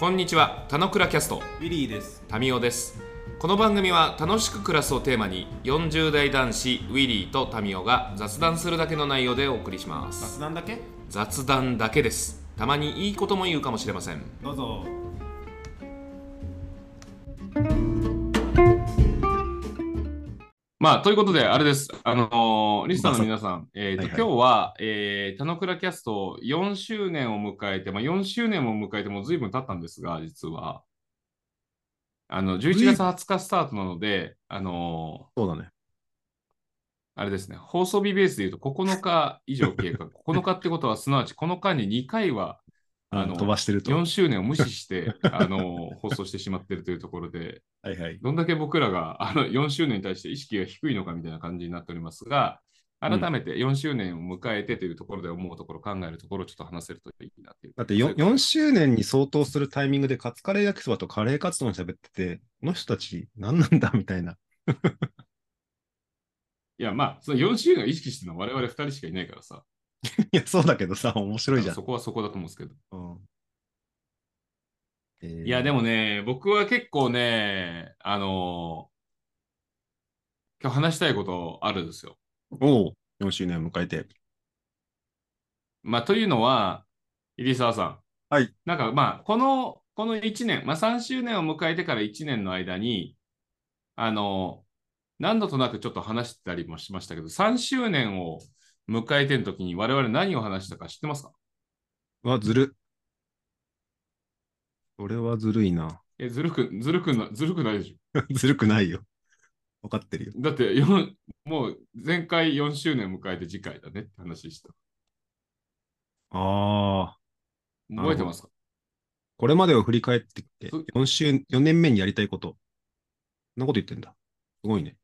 こんにちは、たのくらキャスト、ウィリーです。タミオです。この番組は楽しく暮らすをテーマに、40代男子ウィリーとタミオが雑談するだけの内容でお送りします。雑談だけ？雑談だけです。たまにいいことも言うかもしれません。どうぞ。まあ、ということで、あれです。あのーリスナーの皆さん、えーとはいはい今日は、えー、田野倉キャスト4周年を迎えて、まあ、4周年を迎えてもう随分経ったんですが、実は。あの、11月20日スタートなので、あのーそうだね。あれですね、放送日ベースで言うと9日以上経過。9日ってことは、すなわちこの間に2回は、あの飛ばしてると。4周年を無視して、あのー放送してしまってるというところで、はいはい。どんだけ僕らがあの4周年に対して意識が低いのかみたいな感じになっておりますが、改めて4周年を迎えてというところで思うところ、考えるところをちょっと話せるといいなっていう。だって 4, 4周年に相当するタイミングでカツカレー焼きそばとカレーカツ丼喋ってて、この人たち何なんだみたいな。いや、まあ、その4周年を意識してるのは我々2人しかいないからさ、いや、そうだけどさ、面白いじゃん。そこはそこだと思うんですけど。うんえーいや、でもね、僕は結構ね、あのー今日話したいことあるんですよ。おう、4周年を迎えて。まあ、というのは、入澤さん。はい。なんかまあ、この、この1年、まあ3周年を迎えてから1年の間に、あの、何度となくちょっと話してたりもしましたけど、3周年を迎えてる時に我々何を話したか知ってますか？うわ、ずる。それはずるいな。え、ずるく、ずるくな、ずるくないでし ずるくないよ。分かってるよ。ょ。だって、よんもう前回4周年迎えて次回だねって話した。ああ、覚えてますか？これまでを振り返ってきて、そ4周、4年目にやりたいこと。そんなこと言ってんだ。すごいね。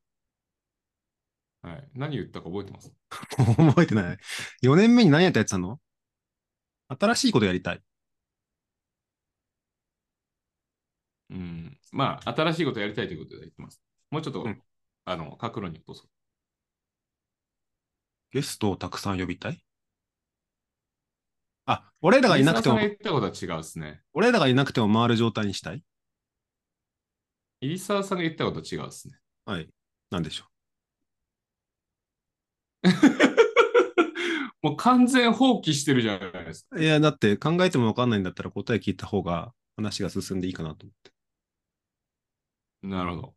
はい。何言ったか覚えてます？覚えてない。4年目に何やったやつなの？新しいことやりたい。うん。まあ、新しいことやりたいということで言ってます。もうちょっと、うんあの、書くのに落とそう。ゲストをたくさん呼びたい？あ、俺らがいなくてもったことは違うですね。俺らがいなくても回る状態にしたい？入澤さんが言ったことは違うですね。はい。なんでしょ もう完全放棄してるじゃないですか。う。いや、だって考えてもわかんないんだったら答え聞いた方が話が進んでいいかなと思って。なるほど。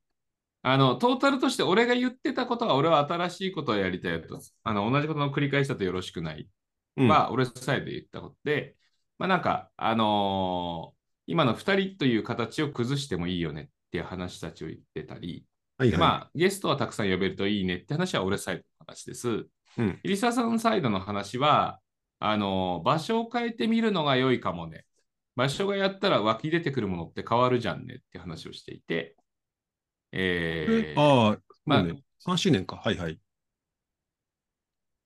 あの、トータルとして俺が言ってたことは、俺は新しいことをやりたいと。あの、同じことの繰り返しだとよろしくない。うん。は、俺サイドで言ったことで、まあなんか、あのー今の2人という形を崩してもいいよねっていう話たちを言ってたり、はいはい。でまあ、ゲストはたくさん呼べるといいねって話は俺サイドの話です。うん入澤さんサイドの話は、あの、場所を変えてみるのが良いかもね。場所がやったら湧き出てくるものって変わるじゃんねって話をしていて、えーああ、まあね。3周年か。はいはい。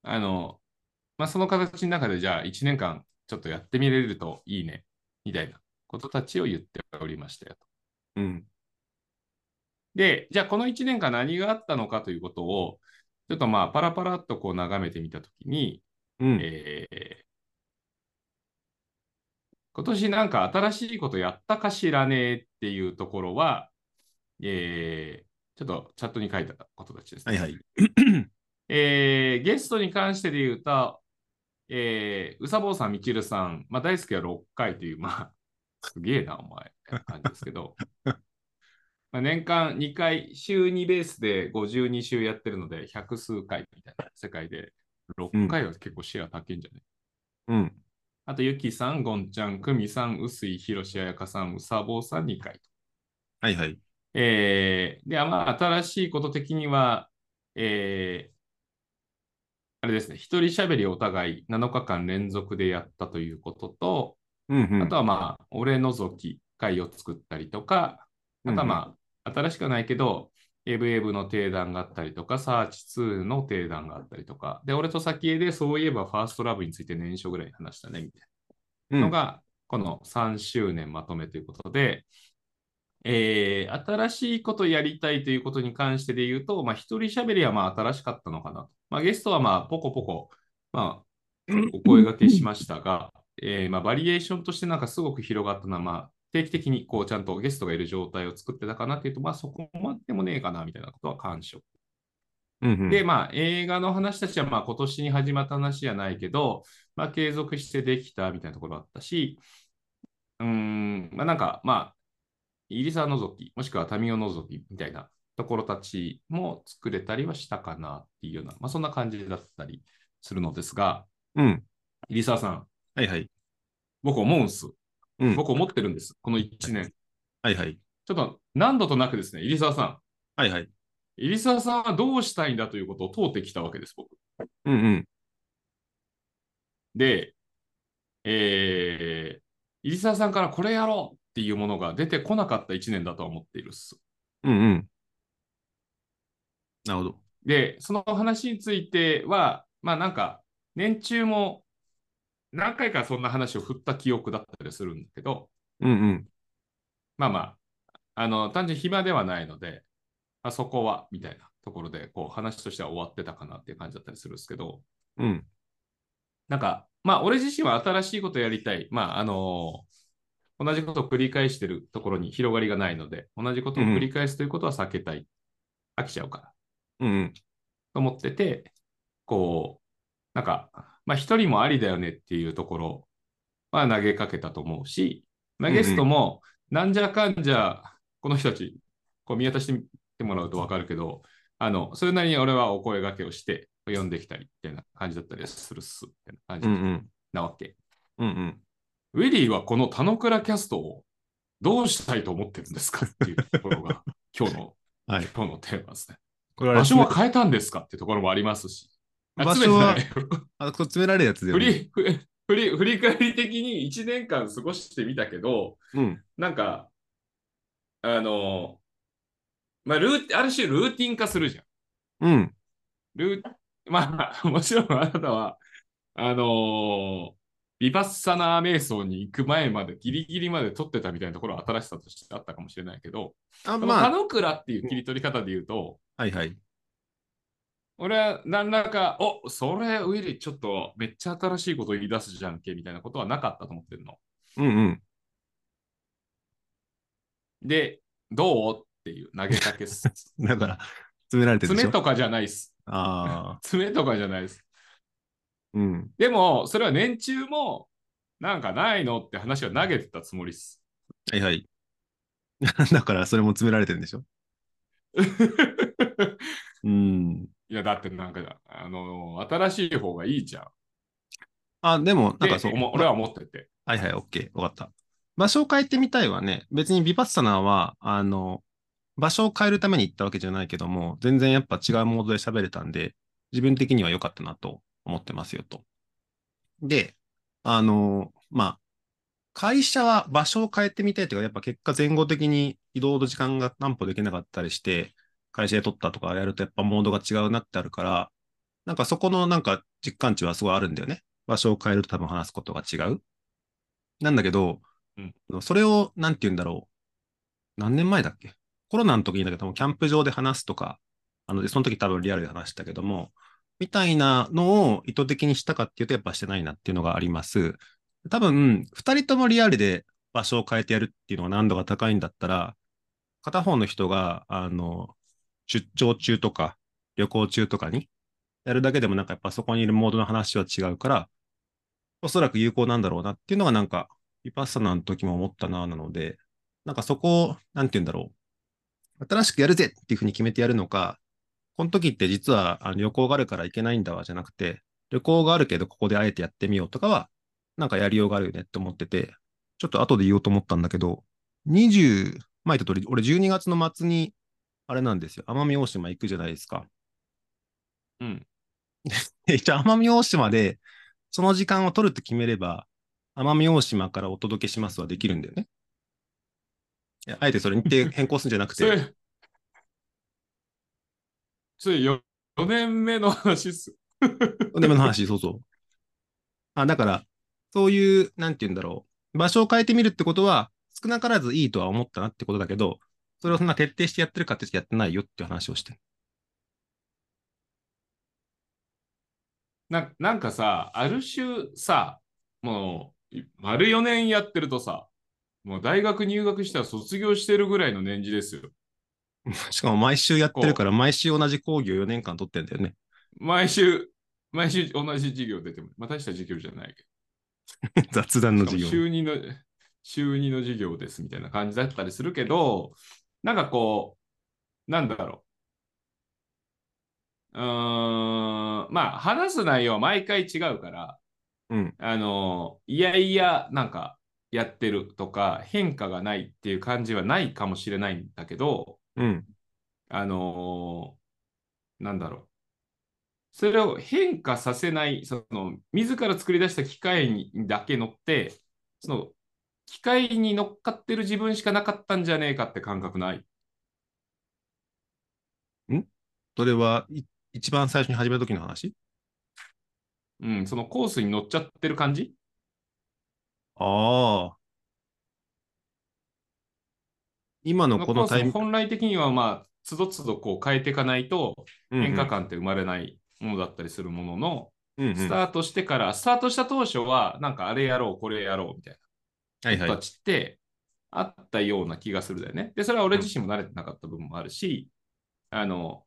あの、まあ、その形の中でじゃあ1年間ちょっとやってみれるといいね、みたいなことたちを言っておりましたよと。うん。で、じゃあこの1年間何があったのかということを、ちょっとまあパラパラっとこう眺めてみたときに、うん。えー今年なんか新しいことやったかしらねっていうところは、えーちょっとチャットに書いたことたちですね。はいはい。えーゲストに関してで言うと、えー、うさぼうさん、みちるさん、まあ、大好きは6回という、まあ、すげえな、お前、感じですけど、まあ年間2回、週2ベースで52週やってるので、百数回みたいな世界で、6回は結構シェア高いんじゃない、うん。あと、ゆきさん、ごんちゃん、くみさん、うすい、ひろしあやかさん、うさぼうさん2回と。はいはい。えー、で、まあ、新しいこと的には、えー、あれですね、一人喋りお互い7日間連続でやったということと、うんうん。あとはまあ、俺除き会を作ったりとか、あとはまあ、新しくはないけど、エブエブの定談があったりとか、サーチ2の定談があったりとか、で、俺と先へでそういえばファーストラブについて年初ぐらいに話したね、みたいうん、なのが、この3周年まとめということで、えー新しいことやりたいということに関してで言うと、まあ、一人喋りはまあ新しかったのかなと。まあ、ゲストはまあ、ポコポコ、まあ、お声掛けしましたが、えーまあ、バリエーションとしてなんかすごく広がったのは、まあ、定期的にこうちゃんとゲストがいる状態を作ってたかなっていうと、まあそこまでもねえかなみたいなことは感触。うんうん。で、まあ映画の話たちはまあ今年に始まった話じゃないけど、まあ継続してできたみたいなところあったし、うーん、まあなんかまあ、イリサ除き、もしくはタミオ除きみたいなところたちも作れたりはしたかなっていうような、まあそんな感じだったりするのですが、うん。イリサさん、はいはい。僕思うんす。うん。僕思ってるんです。この1年。はいはい。ちょっと何度となくですね、入澤さん。はいはい。入澤さんはどうしたいんだということを問うてきたわけです、僕。うんうん。で、えー、入澤さんからこれやろうっていうものが出てこなかった1年だとは思っているっす。うんうん。なるほど。で、その話については、まあなんか、年中も何回かそんな話を振った記憶だったりするんだけど、うんうん。まあまあ、あの、単純に暇ではないので、まあ、そこは、みたいなところで、こう、話としては終わってたかなっていう感じだったりするんですけど、うん。なんか、まあ、俺自身は新しいことやりたい。まあ、あの同じことを繰り返してるところに広がりがないので、同じことを繰り返すということは避けたい。飽きちゃうから。うんうん。と思ってて、こう、なんか、まあ、一人もありだよねっていうところは投げかけたと思うし、まあ、ゲストも、なんじゃかんじゃ、この人たち、こう見渡してみてもらうと分かるけど、あの、それなりに俺はお声掛けをして、呼んできたり、みたいな感じだったりするっす、みたいな感じうんうん。なわけ。うんうん。ウィリーはこの田野倉キャストをどうしたいと思ってるんですかっていうところが、今日の、はい。今日のテーマですね。これ場所は変えたんですかってところもありますし。あ場所は詰めてないよあ、これ詰められるやつだよ振ね。りふ 振り振り返り的に1年間過ごしてみたけど、うん。なんか、あの、まあ、ルーある種ルーティン化するじゃん。うん。ルー まあ、もちろんあなたは、あのビバッサナー瞑想に行く前まで、ギリギリまで取ってたみたいなところは新しさとしてあったかもしれないけど、あ、まあ、まあ、田之倉っていう切り取り方で言うと、はいはい。俺は何らか、おそれ、ウィリー、ちょっとめっちゃ新しいこと言い出すじゃんけみたいなことはなかったと思ってるの。うんうん。で、どうっていう投げかけっす。だから、詰められてるでしょ？爪とかじゃないっす。ああ。爪とかじゃないっす。うん。でも、それは年中も、なんかないのって話は投げてたつもりっす。はいはい。だから、それも詰められてるんでしょ？うん。いや、だってなんか、あの、新しい方がいいじゃん。あ、でも、なんでかそう。思俺は思ってて。はいはい、オッケー、わかった。場所を変えてみたいはね、別にビパッサナーは、あの、場所を変えるために行ったわけじゃないけども、全然やっぱ違うモードで喋れたんで、自分的には良かったなと思ってますよと。で、あの、まあ、会社は場所を変えてみたいというか、やっぱ結果前後的に移動の時間が担保できなかったりして、会社で取ったとかやるとやっぱモードが違うなってあるから、なんかそこのなんか実感値はすごいあるんだよね。場所を変えると多分話すことが違う。なんだけど、それを、なんて言うんだろう。何年前だっけ？コロナの時にだけども、キャンプ場で話すとか、あの、でその時多分リアルで話したけども、みたいなのを意図的にしたかっていうと、やっぱしてないなっていうのがあります。多分、二人ともリアルで場所を変えてやるっていうのが難度が高いんだったら、片方の人が、あの、出張中とか、旅行中とかに、やるだけでもなんかやっぱそこにいるモードの話は違うから、おそらく有効なんだろうなっていうのがなんか、ビパッサナの時も思ったな、なので、なんかそこを、なんて言うんだろう。新しくやるぜっていうふうに決めてやるのか、この時って実はあの旅行があるから行けないんだわじゃなくて、旅行があるけどここであえてやってみようとかは、なんかやりようがあるよねって思ってて、ちょっと後で言おうと思ったんだけど、20、前言った通り、俺12月の末に、あれなんですよ、奄美大島行くじゃないですか。うん。一応奄美大島で、その時間を取ると決めれば、奄美大島からお届けしますはできるんだよね。いやあえてそれ日程変更するんじゃなくそて、れ、それ 4, 4年目の話っす。でもの話、そうそう。あ、だから、そういう、なんて言うんだろう。場所を変えてみるってことは、少なからずいいとは思ったなってことだけど、それをそんな徹底してやってるかってやってないよっていう話をしてる。ななんかさ、ある種さ、もう、丸4年やってるとさ、もう大学入学したら卒業してるぐらいの年次ですよ。しかも毎週やってるから、毎週同じ講義を4年間取ってんだよね。毎週、毎週同じ授業出ても、まあ大した授業じゃないけ 雑談のど、授業。週2の、週2の授業ですみたいな感じだったりするけど、なんかこう、なんだろう。うーん、まあ話す内容は毎回違うから、うん。あの、いやいや、なんかやってるとか、変化がないっていう感じはないかもしれないんだけど、うん。あのーなんだろう。それを変化させない、その、自ら作り出した機械にだけ乗って、その、機械に乗っかってる自分しかなかったんじゃねえかって感覚ない？それはい一番最初に始めた時の話？うん、そのコースに乗っちゃってる感じ？ああ。今のこのタイミング。本来的にはまあ、つどつどこう変えていかないと変化感って生まれないものだったりするものの、うんうんスタートしてから、スタートした当初は、なんかあれやろう、これやろうみたいな。はいはい人た。ちってあったような気がするだよね。で、それは俺自身も慣れてなかった部分もあるし、あの、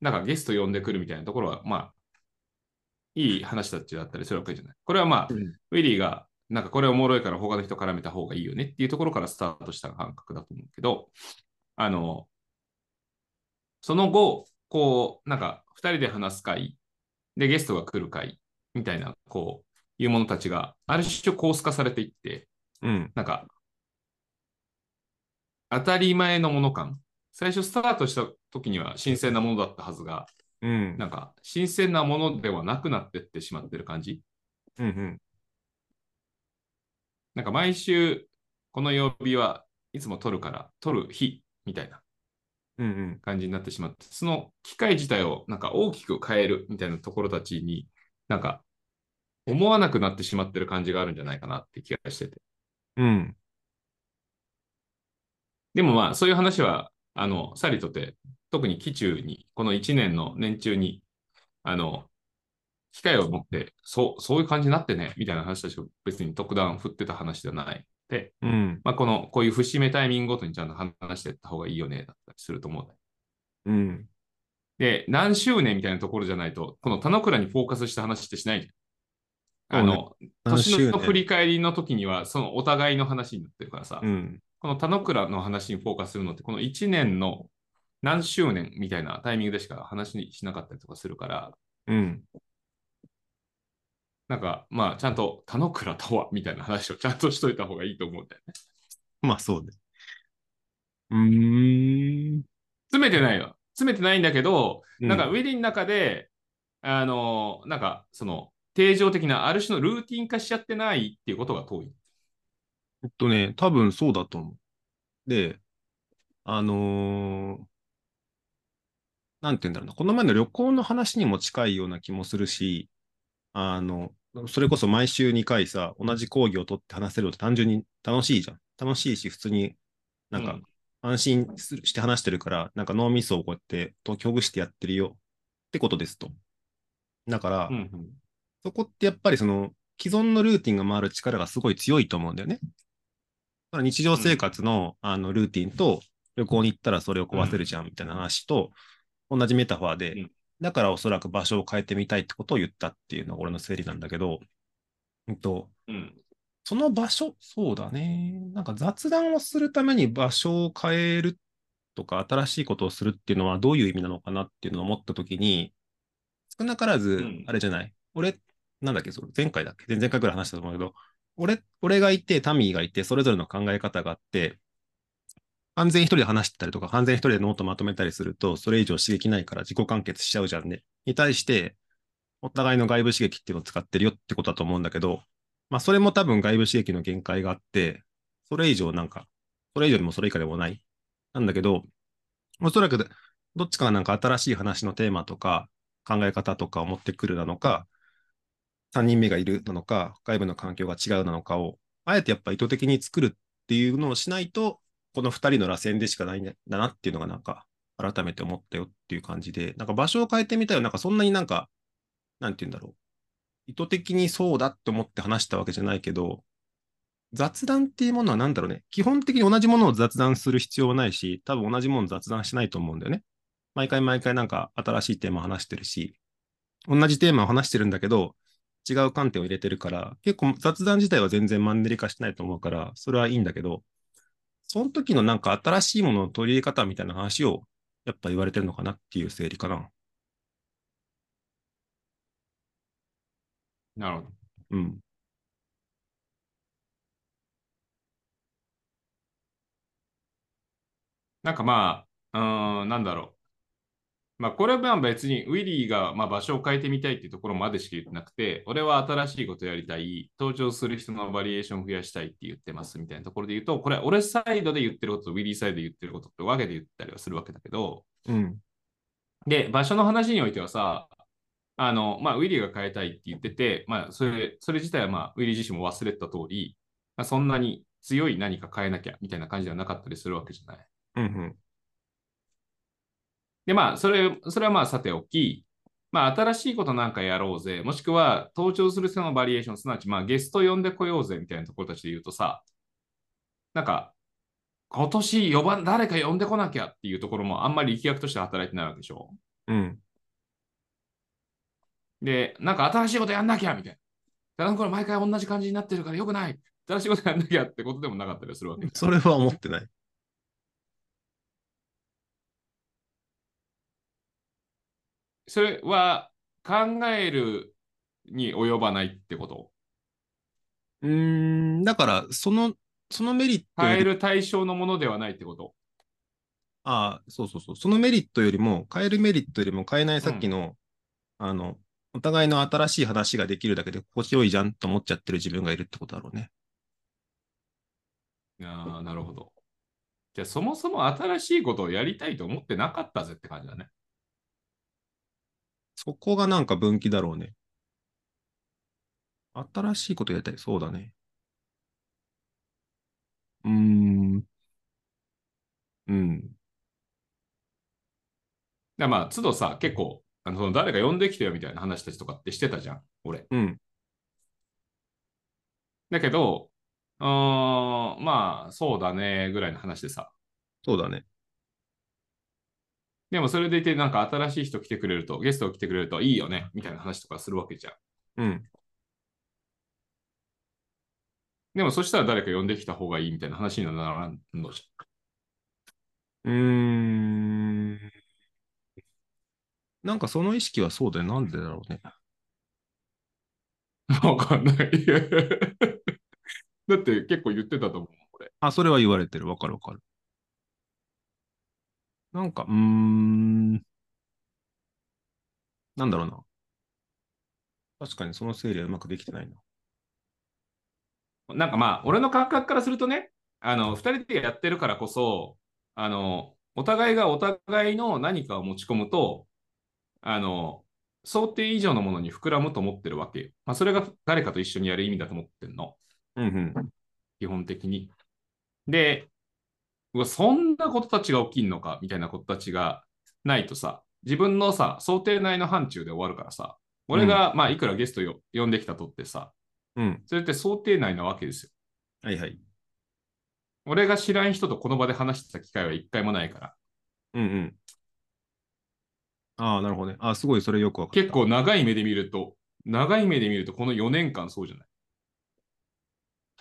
なんかゲスト呼んでくるみたいなところは、まあ、いい話たちだったりするわけじゃない。これはまあ、うんウィリーが、なんかこれおもろいから他の人絡めた方がいいよねっていうところからスタートした感覚だと思うけど、あの、その後、こう、なんか二人で話す会、で、ゲストが来る会、みたいな、こう、いうものたちが、ある種コース化されていって、うん。なんか、当たり前のもの感。最初スタートした時には新鮮なものだったはずが、うん。なんか新鮮なものではなくなってってしまってる感じ。うんうん。なんか毎週この曜日はいつも撮るから撮る日みたいなうんうん。感じになってしまって、その機械自体をなんか大きく変えるみたいなところたちになんか思わなくなってしまってる感じがあるんじゃないかなって気がしてて。うん。でもまあ、そういう話は、あの、さりとて、特に期中に、この1年の年中に、あの、機会を持って、そう、そういう感じになってね、みたいな話たちを別に特段振ってた話ではない。で、うん。まあ、この、こういう節目タイミングごとにちゃんと話していった方がいいよね、だったりすると思うね。うん。で、何周年みたいなところじゃないと、この田之倉にフォーカスした話ってしないじゃん。あの、年の振り返りの時には、そのお互いの話になってるからさ、うん。この田之倉の話にフォーカスするのって、この1年の何周年みたいなタイミングでしか話にしなかったりとかするから、うん。なんか、まあ、ちゃんと田之倉とはみたいな話をちゃんとしといた方がいいと思うんだよね。まあそうね。うーん。詰めてないよ。詰めてないんだけど、うんなんかウィリーの中で、あの、なんか、その、定常的なある種のルーティン化しちゃってないっていうことが遠い。えっとね、多分そうだと思う。で、あのーなんて言うんだろうな。この前の旅行の話にも近いような気もするし、あの、それこそ毎週2回さ、同じ講義を取って話せると単純に楽しいじゃん。楽しいし、普通になんかうん安心するして話してるから、なんか脳みそをこうやって解きほぐしてやってるよってことですと。だから、うんうんそこってやっぱりその既存のルーティンが回る力がすごい強いと思うんだよね。日常生活の,、あのルーティンと旅行に行ったらそれを壊せるじゃんみたいな話と同じメタファーで、うんだからおそらく場所を変えてみたいってことを言ったっていうのが俺の整理なんだけど、うんと、うんその場所、そうだね。なんか雑談をするために場所を変えるとか、新しいことをするっていうのはどういう意味なのかなっていうのを思ったときに、少なからずうん、あれじゃない？俺、なんだっけ、それ前回だっけ？前々回くらい話したと思うけど、俺、俺がいて、タミーがいて、それぞれの考え方があって、完全一人で話してたりとか、完全一人でノートまとめたりすると、それ以上刺激ないから自己完結しちゃうじゃんね。に対して、お互いの外部刺激っていうのを使ってるよってことだと思うんだけど、まあ、それも多分外部刺激の限界があって、それ以上なんか、それ以上でもそれ以下でもない。なんだけど、おそらくどっちかがなんか新しい話のテーマとか考え方とかを持ってくるなのか、3人目がいるなのか、外部の環境が違うなのかを、あえてやっぱ意図的に作るっていうのをしないと、この2人の螺旋でしかないんだなっていうのがなんか改めて思ったよっていう感じで、なんか場所を変えてみたよ。なんかそんなになんか、なんて言うんだろう。意図的にそうだって思って話したわけじゃないけど、雑談っていうものは何だろうね。基本的に同じものを雑談する必要はないし、多分同じものを雑談しないと思うんだよね。毎回毎回なんか新しいテーマを話してるし、同じテーマを話してるんだけど、違う観点を入れてるから、結構雑談自体は全然マンネリ化してないと思うから、それはいいんだけど、その時のなんか新しいものの取り入れ方みたいな話をやっぱ言われてるのかなっていう整理かな。なるほど。うん。なんかまあ、うーん、なんだろう。まあ、これはまあ別にウィリーがまあ場所を変えてみたいっていうところまでしか言ってなくて、俺は新しいことやりたい、登場する人のバリエーションを増やしたいって言ってますみたいなところで言うと、これは俺サイドで言ってることとウィリーサイドで言ってることって分けて言ったりはするわけだけど、うん。で、場所の話においてはさ、あの、まあ、ウィリーが変えたいって言ってて、まあ、それ、それ自体はまあ、ウィリー自身も忘れてた通り、まあ、そんなに強い何か変えなきゃみたいな感じではなかったりするわけじゃない。うんうん。で、まあ、それ、それはまあ、さておき、まあ、新しいことなんかやろうぜ、もしくは、登場する人のバリエーション、すなわち、まあ、ゲスト呼んでこようぜ、みたいなところたちで言うとさ、なんか、今年呼ばん、誰か呼んでこなきゃっていうところもあんまり力学として働いてないわけでしょ。うん。で、なんか新しいことやんなきゃみたいな。ただこれ毎回同じ感じになってるからよくない。新しいことやんなきゃってことでもなかったりするわけ。それは思ってない。それは考えるに及ばないってこと？うーん、だから、その、そのメリット変える対象のものではないってこと？ああ、そうそうそう。そのメリットよりも、変えるメリットよりも変えないさっきの、あの、お互いの新しい話ができるだけで心地よいじゃんと思っちゃってる自分がいるってことだろうね。ああ、なるほど。じゃあそもそも新しいことをやりたいと思ってなかったぜって感じだね。そこがなんか分岐だろうね。新しいことやりたい。そうだね。うーん。うん。だまあ、都度さ、結構、あのその誰か呼んできてよみたいな話たちとかってしてたじゃん、俺。うん。だけど、うーん、まあ、そうだね、ぐらいの話でさ。そうだね。でもそれでいて、なんか新しい人来てくれると、ゲストが来てくれるといいよね、みたいな話とかするわけじゃん。うん。でもそしたら誰か呼んできた方がいいみたいな話にはならんのじうーん。なんかその意識はそうだよ。なんでだろうね。ゃん。わかんない。だって結構言ってたと思う、これ。あ、それは言われてる。わかるわかる。なんか、うーん。なんだろうな。確かにその整理はうまくできてないな。なんかまあ、俺の感覚からするとね、あの、二人でやってるからこそ、あの、お互いがお互いの何かを持ち込むと、あの、想定以上のものに膨らむと思ってるわけよ。まあ、それが誰かと一緒にやる意味だと思ってるの。うんうん。基本的に。で、うわそんなことたちが起きんのかみたいなことたちがないとさ、自分のさ、想定内の範疇で終わるからさ、俺が、まあ、いくらゲストよ呼んできたとってさ、うん。それって想定内なわけですよ。はいはい。俺が知らん人とこの場で話してた機会は一回もないから、うんうん。ああ、なるほどね。あすごいそれよくわかった。結構長い目で見ると、長い目で見るとこの4年間そうじゃない？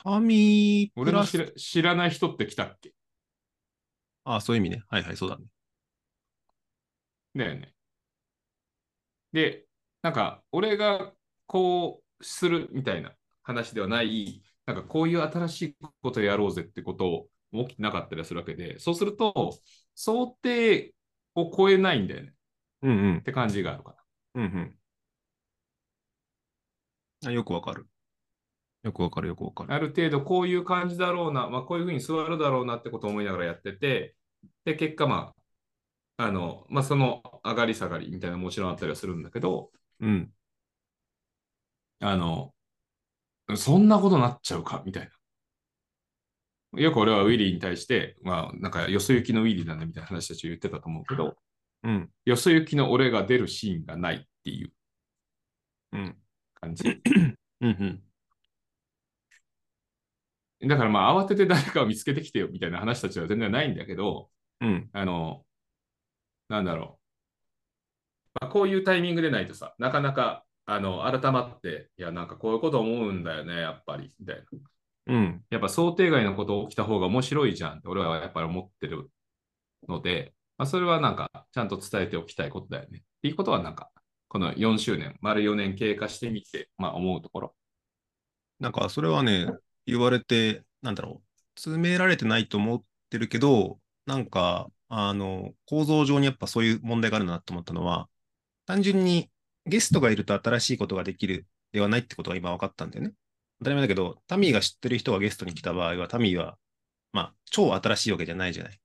タミプラス俺の知ら知らない人って来たっけ？ああ、そういう意味ね。はいはい、そうだね。だよね。で、なんか、俺がこうするみたいな話ではない、なんかこういう新しいことやろうぜってことを起きてなかったりするわけで、そうすると、想定を超えないんだよねうんうんっ。て感じがあるかうんうん。あよくわかる。よくわかる、よくわかる。な。ある程度こういう感じだろうな、まあ、こういうふうに座るだろうなってことを思いながらやってて、で、結果、まあ、あの、まあ、その上がり下がりみたいなのもちろんあったりはするんだけど、うん。あの、そんなことなっちゃうかみたいな。よく俺はウィリーに対して、まあ、なんか、よそ行きのウィリーなんだみたいな話たちを言ってたと思うけど、うん。よそ行きの俺が出るシーンがないっていううん。感じ。うんうん。だからまあ慌てて誰かを見つけてきてよみたいな話たちは全然ないんだけど、うん。あの、なんだろう。まあ、こういうタイミングでないとさ、なかなか、あの、改まって、いや、なんかこういうこと思うんだよね、やっぱり、みたいな。うん。やっぱ想定外のこと起きた方が面白いじゃんって俺はやっぱり思ってるので、まあ、それはなんかちゃんと伝えておきたいことだよね。っていうことはなんか、この4周年、丸4年経過してみて、まあ思うところ。なんか、それはね、言われて、なんだろう、詰められてないと思ってるけど、なんか、あの、構造上にやっぱそういう問題があるなと思ったのは、単純にゲストがいると新しいことができるではないってことが今分かったんだよね。当たり前だけど、タミーが知ってる人がゲストに来た場合は、タミーは、まあ、超新しいわけじゃないじゃない。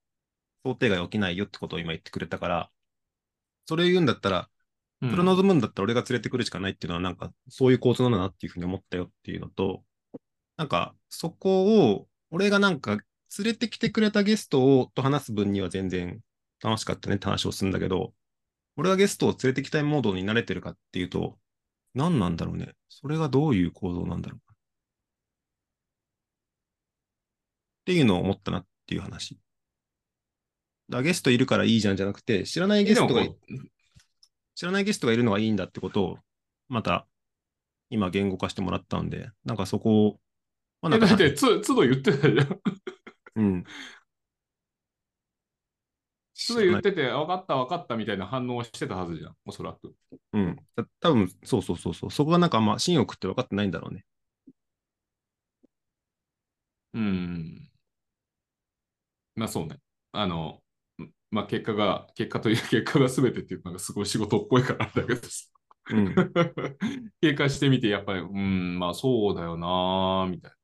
想定外起きないよってことを今言ってくれたから、それを言うんだったら、うんそれを望むんだったら俺が連れてくるしかないっていうのは、なんか、そういう構造なんだなっていうふうに思ったよっていうのと、なんか、そこを、俺がなんか、連れてきてくれたゲストをと話す分には全然楽しかったねって話をするんだけど、俺がゲストを連れてきたいモードに慣れてるかっていうと、何なんだろうね。それがどういう構造なんだろう。っていうのを思ったなっていう話。だゲストいるからいいじゃんじゃなくて、知らないゲストが知らないゲストがいるのがいいんだってことを、また、今言語化してもらったんで、なんかそこを、まあ、えだってつ、都度言ってたじゃん。うん。都度言ってて、分かった分かったみたいな反応をしてたはずじゃん、おそらく。うん。た多分そうそうそうそう。そこがなんかまあ、芯を食って分かってないんだろうね。うん。まあそうね。あの、まあ結果が、結果という 結果が全てっていうのがすごい仕事っぽいからだけどさ。うん。経過してみて、やっぱり、うん、まあそうだよな、みたいな。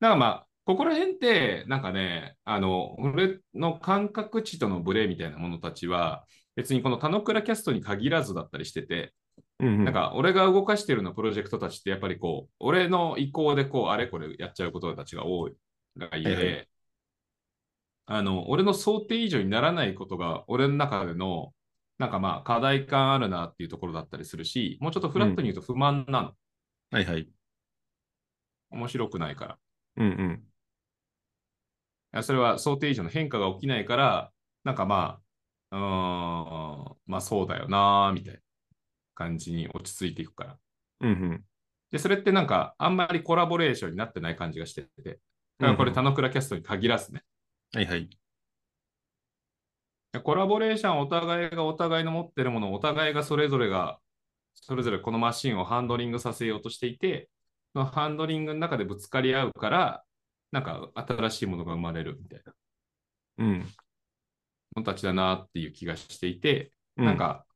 だからまあ、ここら辺って、なんかね、あの、俺の感覚値とのブレみたいなものたちは、別にこの田野倉キャストに限らずだったりしてて、うんうん。なんか俺が動かしてるのプロジェクトたちって、やっぱりこう、俺の意向でこう、あれこれやっちゃうことたちが多いがいいはいはで、あの、俺の想定以上にならないことが、俺の中での、なんかまあ、課題感あるなっていうところだったりするし、もうちょっとフラットに言うと不満なの。はいはい。面白くないから。うんうん。いやそれは想定以上の変化が起きないから、なんかまあ、うーん、まあそうだよな、みたいな感じに落ち着いていくから。うんうん。で、それってなんか、あんまりコラボレーションになってない感じがしてて、だからこれ、うん田野倉キャストに限らずね。はいはい。でコラボレーション、お互いがお互いの持ってるものを、お互いがそれぞれが、それぞれこのマシンをハンドリングさせようとしていて、そのハンドリングの中でぶつかり合うから、なんか新しいものが生まれるみたいなうん。ものたちだなっていう気がしていて、うんなん、か、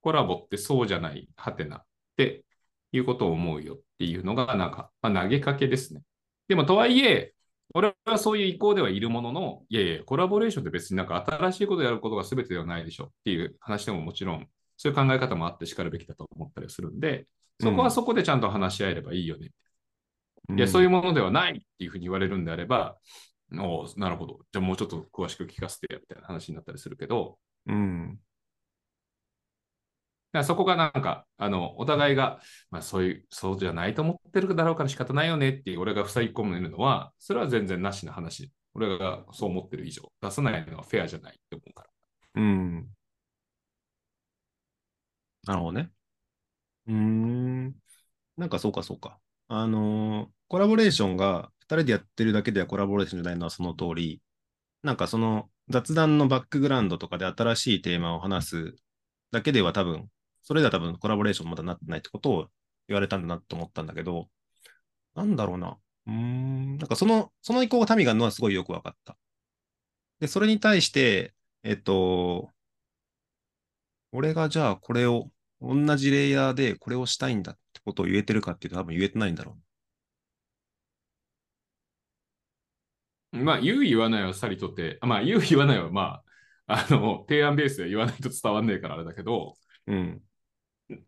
コラボってそうじゃない、はてなっていうことを思うよっていうのが、なんか、まあ、投げかけですね。でも、とはいえ、俺はそういう意向ではいるものの、いやいや、コラボレーションって別になんか新しいことをやることが全てではないでしょっていう話でももちろん、そういう考え方もあってしかるべきだと思ったりするんで、そこはそこでちゃんと話し合えればいいよね。いや、そういううものではないっていうふうに言われるんであれば、おうなるほど。じゃあもうちょっと詳しく聞かせてやみたいな話になったりするけど、ん。うん。だそこがなんか、あの、お互いが、まあそういう、そうじゃないと思ってるだろうから仕方ないよねっていう俺が塞ぎ込めるのは、それは全然なしな話。俺がそう思ってる以上、出さないのはフェアじゃないって思うから。うん。なるほどね。うん。なんかそうかそうか。あのーコラボレーションが2人でやってるだけではコラボレーションじゃないのはその通り、なんかその雑談のバックグラウンドとかで新しいテーマを話すだけでは多分、それでは多分コラボレーションまだなってないってことを言われたんだなと思ったんだけど、なんだろうな。うーん。なんかその、その意向が民があるのはすごいよくわかった。で、それに対して、えっと、俺がじゃあこれを、同じレイヤーでこれをしたいんだってことを言えてるかっていうと多分言えてないんだろまあ、言う言わないはさりとって、まあ、言う言わないは、まあ、あの、提案ベースで言わないと伝わんねえからあれだけど、う。うん。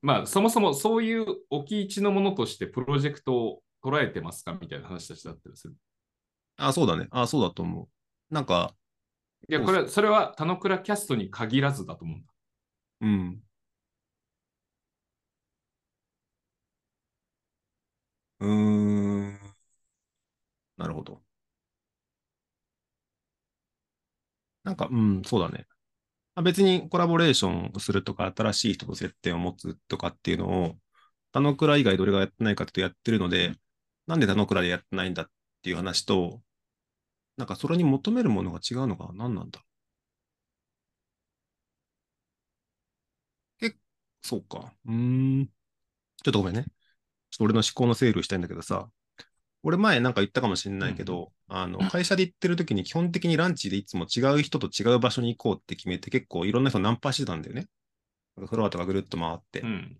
まあ、そもそもそういう置き位置のものとしてプロジェクトを捉えてますかみたいな話たちだったりする。あ、そうだね。あ、そうだと思う。なんか、いや、これ、それは田野倉キャストに限らずだと思うんだ。うん。うーん。なるほど。なんか、うん、そうだね。まあ別にコラボレーションするとか、新しい人と接点を持つとかっていうのを、田野倉以外どれがやってないかってやってるので、なんで田野倉でやってないんだっていう話と、なんかそれに求めるものが違うのか何なんだ結そうか。うーん。ちょっとごめんね。ちょっと俺の思考の整理をしたいんだけどさ、俺前なんか言ったかもしれないけど、あの、会社で行ってる時に基本的にランチでいつも違う人と違う場所に行こうって決めて結構いろんな人ナンパしてたんだよね。フロアとかぐるっと回って。うん。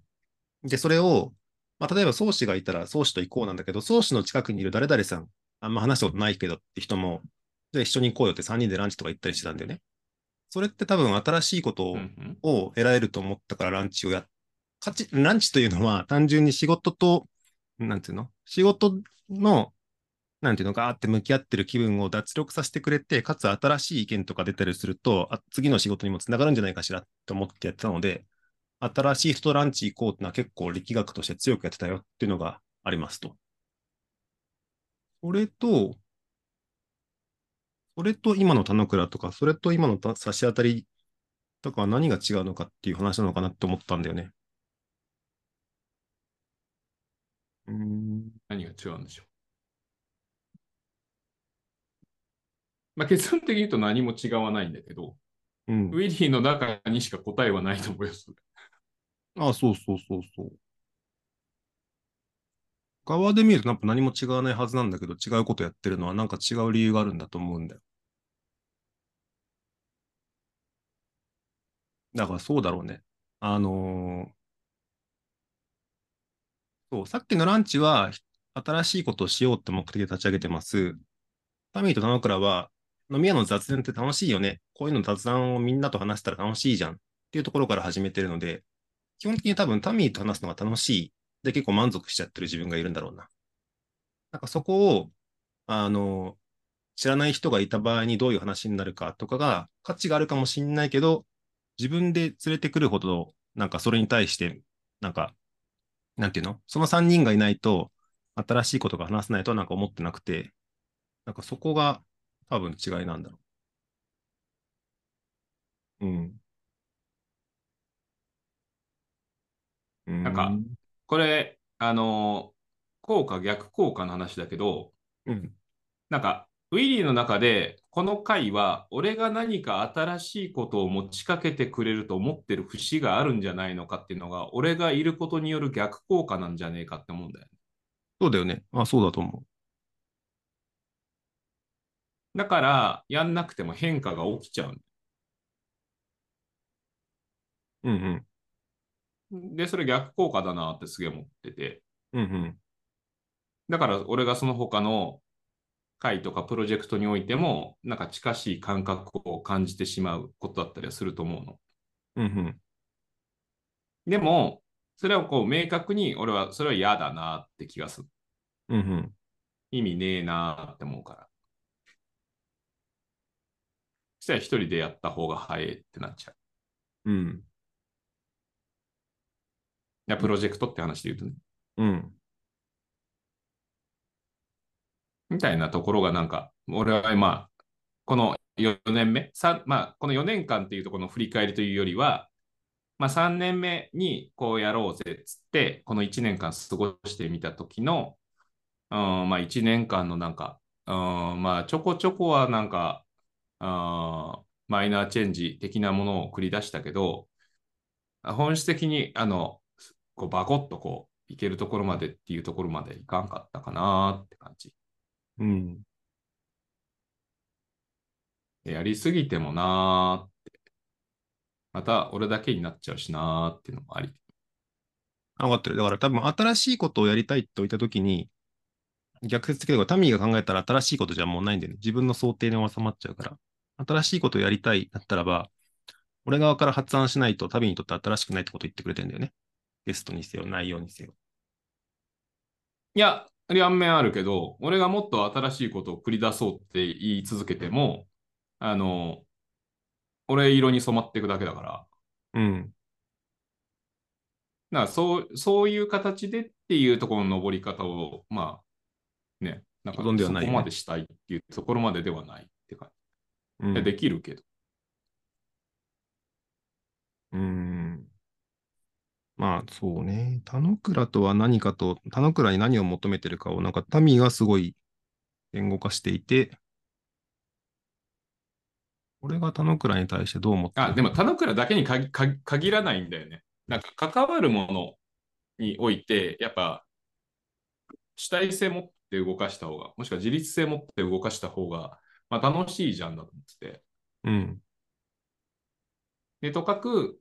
で、それを、まあ、例えば宗師がいたら宗師と行こうなんだけど、宗師の近くにいる誰々さん、あんま話したことないけどって人も、じゃあ一緒に行こうよって3人でランチとか行ったりしてたんだよね。それって多分新しいことを得られると思ったからランチをやっ、価値、ランチというのは単純に仕事と、なんていうの？仕事の、なんていうのガーって向き合ってる気分を脱力させてくれて、かつ新しい意見とか出たりすると、あ次の仕事にもつながるんじゃないかしらと思ってやってたので、新しい人とランチ行こうってのは結構力学として強くやってたよっていうのがありますと。それと、それと今の田之倉とか、それと今の差し当たりとかは何が違うのかっていう話なのかなって思ったんだよね。うーん。何が違うんでしょう。まあ、結論的に言うと何も違わないんだけど、うんウ。ィリーの中にしか答えはないと思います。あそうそうそうそう。側で見るとなんか何も違わないはずなんだけど、違うことやってるのはなんか違う理由があるんだと思うんだよ。だからそうだろうね。あのーそう、さっきのランチは新しいことをしようって目的で立ち上げてます。タミーと田之倉は飲み屋の雑談って楽しいよね。こういうの雑談をみんなと話したら楽しいじゃんっていうところから始めてるので、基本的に多分タミーと話すのが楽しい。で、結構満足しちゃってる自分がいるんだろうな。なんかそこを、あの、知らない人がいた場合にどういう話になるかとかが価値があるかもしれないけど、自分で連れてくるほど、なんかそれに対して、なんか、なんていうの？その3人がいないと、新しいことが話せないとはなんか思ってなくて、なんかそこが多分違いなんだろう。うん。うんなんかこれ、あのー効果逆効果の話だけど、うん。なんか、ウィリーの中で、この回は、俺が何か新しいことを持ちかけてくれると思ってる節があるんじゃないのかっていうのが、俺がいることによる逆効果なんじゃねえかって思うんだよね。そうだよね。あ、そうだと思だから、やんなくても変化が起きちゃう。う。うんうん。で、それ逆効果だなってすげえ思ってて。うんうん。だから、俺がその他の回とかプロジェクトにおいても、なんか近しい感覚を感じてしまうことだったりはすると思うの。うんうん。でも、それをこう明確に俺はそれは嫌だなって気がする。うんうん。意味ねえなって思うから。そしたら一人でやった方が早いってなっちゃう。うん。いや、プロジェクトって話で言うとね。うん。みたいなところがなんか、俺はまあ、この4年目、まあ、この4年間っていうところの振り返りというよりは、まあ、3年目にこうやろうぜっつって、この1年間過ごしてみた時の、うん、まあ1年間のなんか、うん、まあちょこちょこはなんか、あマイナーチェンジ的なものを繰り出したけど、本質的にあの、こうバコッとこう、いけるところまでっていうところまでいかんかったかなって感じ。うん。でやりすぎてもなーって。また俺だけになっちゃうしなーっていうのもあり。分かってる。だから多分新しいことをやりたいって言ったときに、逆説的だからタミーが考えたら新しいことじゃもうないんだよね。自分の想定に収まっちゃうから。新しいことをやりたいだったらば、俺側から発案しないとタミーにとって新しくないってことを言ってくれてんだよね。ゲストにせよ、内容にせよ。いや、両面あるけど、俺がもっと新しいことを繰り出そうって言い続けても、あの、俺色に染まっていくだけだから。うん。だからそう、そういう形でっていうところの登り方を、まあ、ね、なんかそこまでしたいっていうところまでではないって感うんじ。できるけど。うん。まあ、そうね。田之倉とは何かと、田之倉に何を求めてるかを、なんか、民がすごい言語化していて、俺が田之倉に対してどう思ってる？あ、でも田之倉だけに限らないんだよね。なんか関わるものにおいて、やっぱ主体性持って動かした方が、もしくは自立性持って動かした方が、まあ、楽しいじゃんだと思ってて。うん。で、とかく、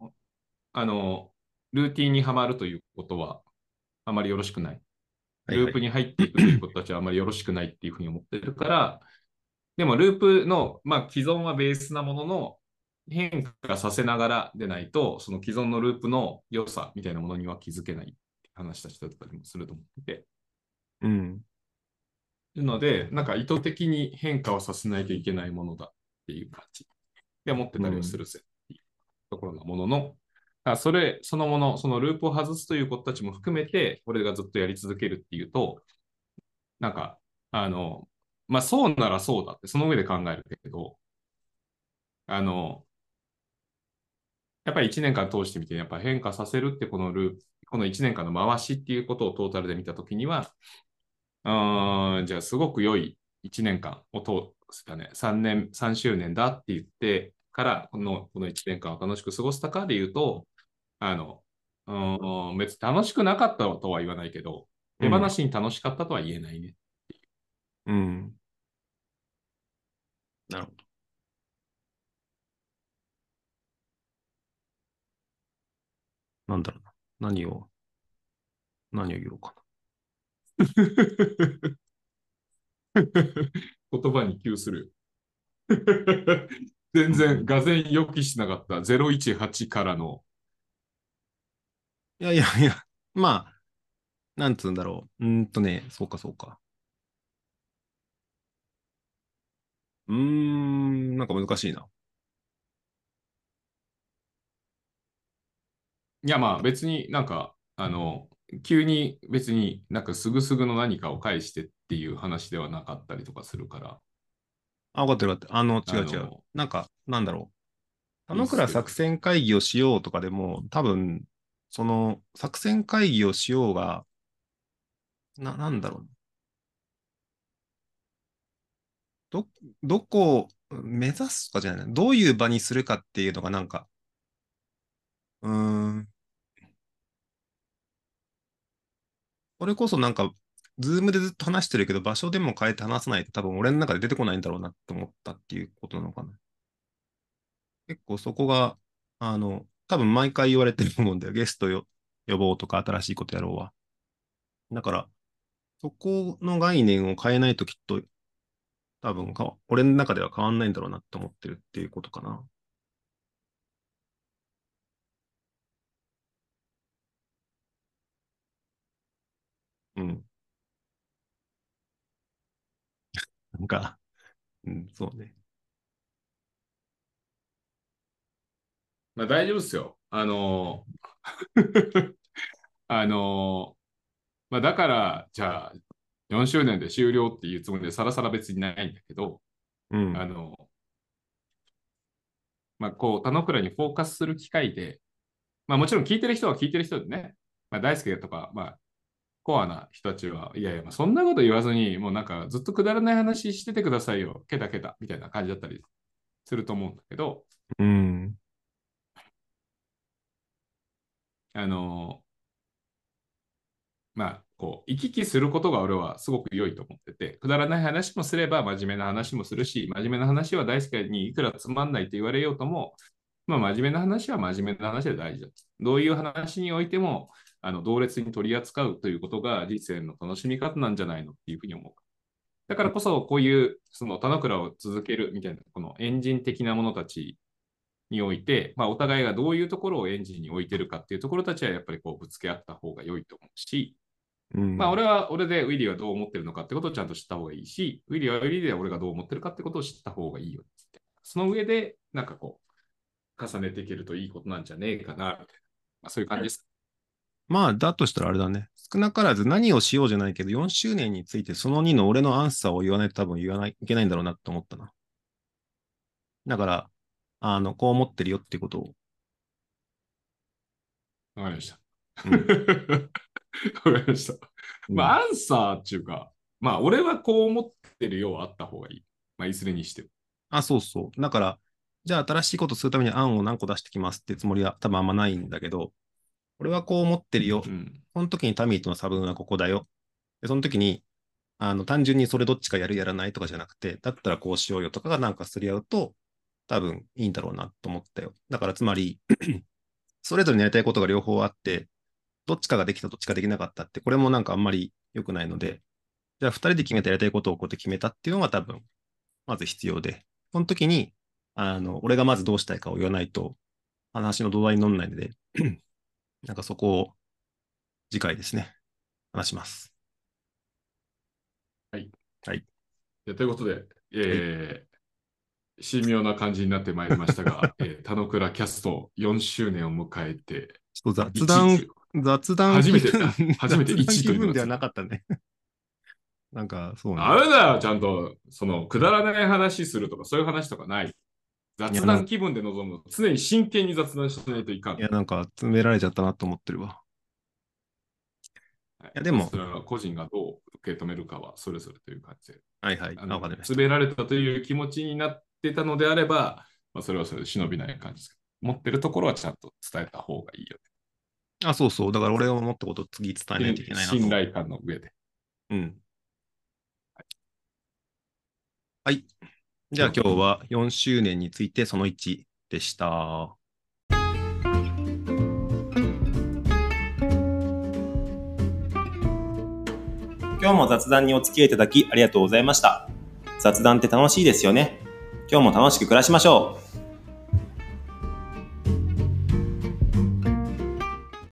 あの、ルーティンにはまるということは、あまりよろしくない。ループに入っていくということたちはあまりよろしくないっていうふうに思ってるから、でもループの、まあ、既存はベースなものの、変化させながらでないと、その既存のループの良さみたいなものには気づけないって話した人だったりもすると思ってて。うん。なので、なんか意図的に変化をさせないといけないものだっていう感じで思ってたりをするぜっていうところのものの、あそれそのもの、そのループを外すということたちも含めて、俺がずっとやり続けるっていうと、なんか、あの、まあそうならそうだって、その上で考えるけど、あの、やっぱり1年間通してみて、やっぱ変化させるってこのループ、この1年間の回しっていうことをトータルで見たときには、うーんじゃあすごく良い1年間を通したね、3年、3周年だって言ってから、このこの1年間を楽しく過ごせたかで言うと、あの、うーん別に楽しくなかったとは言わないけど、手放しに楽しかったとは言えないね。うん。なるほど。なんだろうな。何を、何を言おうか 言葉に窮する。全然、がぜ予期しなかった018からの、な。いやいやいや、まあ、なんつうんだろう。うーんとね、そうかそうか。うーん、なんか難しいな。いやまあ別になんか、あの、急に別になんかすぐすぐの何かを返してっていう話ではなかったりとかするから、あ、分かってる分かってる。あの、違う違うあの。なんか、なんだろう。田いいっすけど之倉作戦会議をしようとかでも、多分、その作戦会議をしようが、な、なんだろう。ど、どこを目指すかじゃない。どういう場にするかっていうのがなんか、うーん。これこそなんか、ズームでずっと話してるけど、場所でも変えて話さないと多分俺の中で出てこないんだろうなって思ったっていうことなのかな。結構そこが、あの、多分毎回言われてると思うんだよ。ゲストよ呼ぼうとか新しいことやろうは。だから、そこの概念を変えないときっと、多分か、俺の中では変わんないんだろうなって思ってるっていうことかな。うん。なんか、うん、そうね。まあ大丈夫ですよ。あの、あの、まあだから、じゃあ4周年で終了っていうつもりでさらさら別にないんだけど、うん。あの、まあ、こう、田之倉にフォーカスする機会で、まあ、もちろん聞いてる人は聞いてる人でね、まあ、大輔とか、まあ、コアな人たちは、いやいや、まあ、そんなこと言わずに、もうなんかずっとくだらない話しててくださいよ、ケタケタみたいな感じだったりすると思うんだけど、うん。あの、まあ、こう、行き来することが俺はすごく良いと思ってて、くだらない話もすれば真面目な話もするし、真面目な話は大輔にいくらつまんないと言われようとも、まあ、真面目な話は真面目な話で大事だと。どういう話においても、あの同列に取り扱うということが人生の楽しみ方なんじゃないのっていうふうに思う。だからこそ、こういう、その田之倉を続けるみたいな、このエンジン的なものたちにおいて、まあ、お互いがどういうところをエンジンに置いてるかっていうところたちはやっぱりこうぶつけ合った方が良いと思うし、うん。まあ、俺は俺でウィリーはどう思ってるのかってことをちゃんと知った方がいいし、ウィリーはウィリーで俺がどう思ってるかってことを知った方がいいよって。その上で、なんかこう、重ねていけるといいことなんじゃねえかな、みたいな。まあ、そういう感じです。まあ、だとしたらあれだね。少なからず何をしようじゃないけど、4周年についてその2の俺のアンサーを言わないと多分言わない、いけないんだろうなと思ったな。だから、あの、こう思ってるよっていうことを。わかりました。うん わかりました。まあ、アンサーっていうか、まあ、俺はこう思ってるようあった方がいい。まあ、いずれにしても。あ、そうそう。だから、じゃあ新しいことするために案を何個出してきますってつもりは多分あんまないんだけど、俺はこう思ってるよ。うん。この時にタミーとの差分はここだよ。で、その時に、あの、単純にそれどっちかやるやらないとかじゃなくて、だったらこうしようよとかがなんかすり合うと、多分いいんだろうなと思ったよ。だからつまり、それぞれにやりたいことが両方あって、どっちかができた、どっちかできなかったって、これもなんかあんまり良くないので、じゃあ二人で決めてやりたいことをこうやって決めたっていうのが多分、まず必要で、その時に、あの、俺がまずどうしたいかを言わないと、話の土台に乗んないので、なんかそこを次回ですね、話します。でということで、えー、神妙な感じになってまいりましたが、えー、田野倉キャスト4周年を迎えて、ちょっと雑談1、雑談初めて 初めて雑談一という分ではなかったね。なんか、そうね。あれだよ、ちゃんと、その、くだらない話するとか、そういう話とかない？雑談気分で臨む。常に真剣に雑談しないといかん。いや、なんか、詰められちゃったなと思ってるわ。はいやでもそれは個人がどう受け止めるかはそれぞれという感じで。はいはい。ああの。滑られたという気持ちになってたのであれば、まあ、それはそれで忍びない感じですけど、持ってるところはちゃんと伝えた方がいいよあ、そうそう。だから俺が思ったことを次伝えないといけね。ないなと。信頼感の上で。うん。はい。じゃあ今日は4周年についてその1でした。今日も雑談にお付き合いいただきありがとうございました。雑談って楽しいですよね。今日も楽しく暮らしましょう。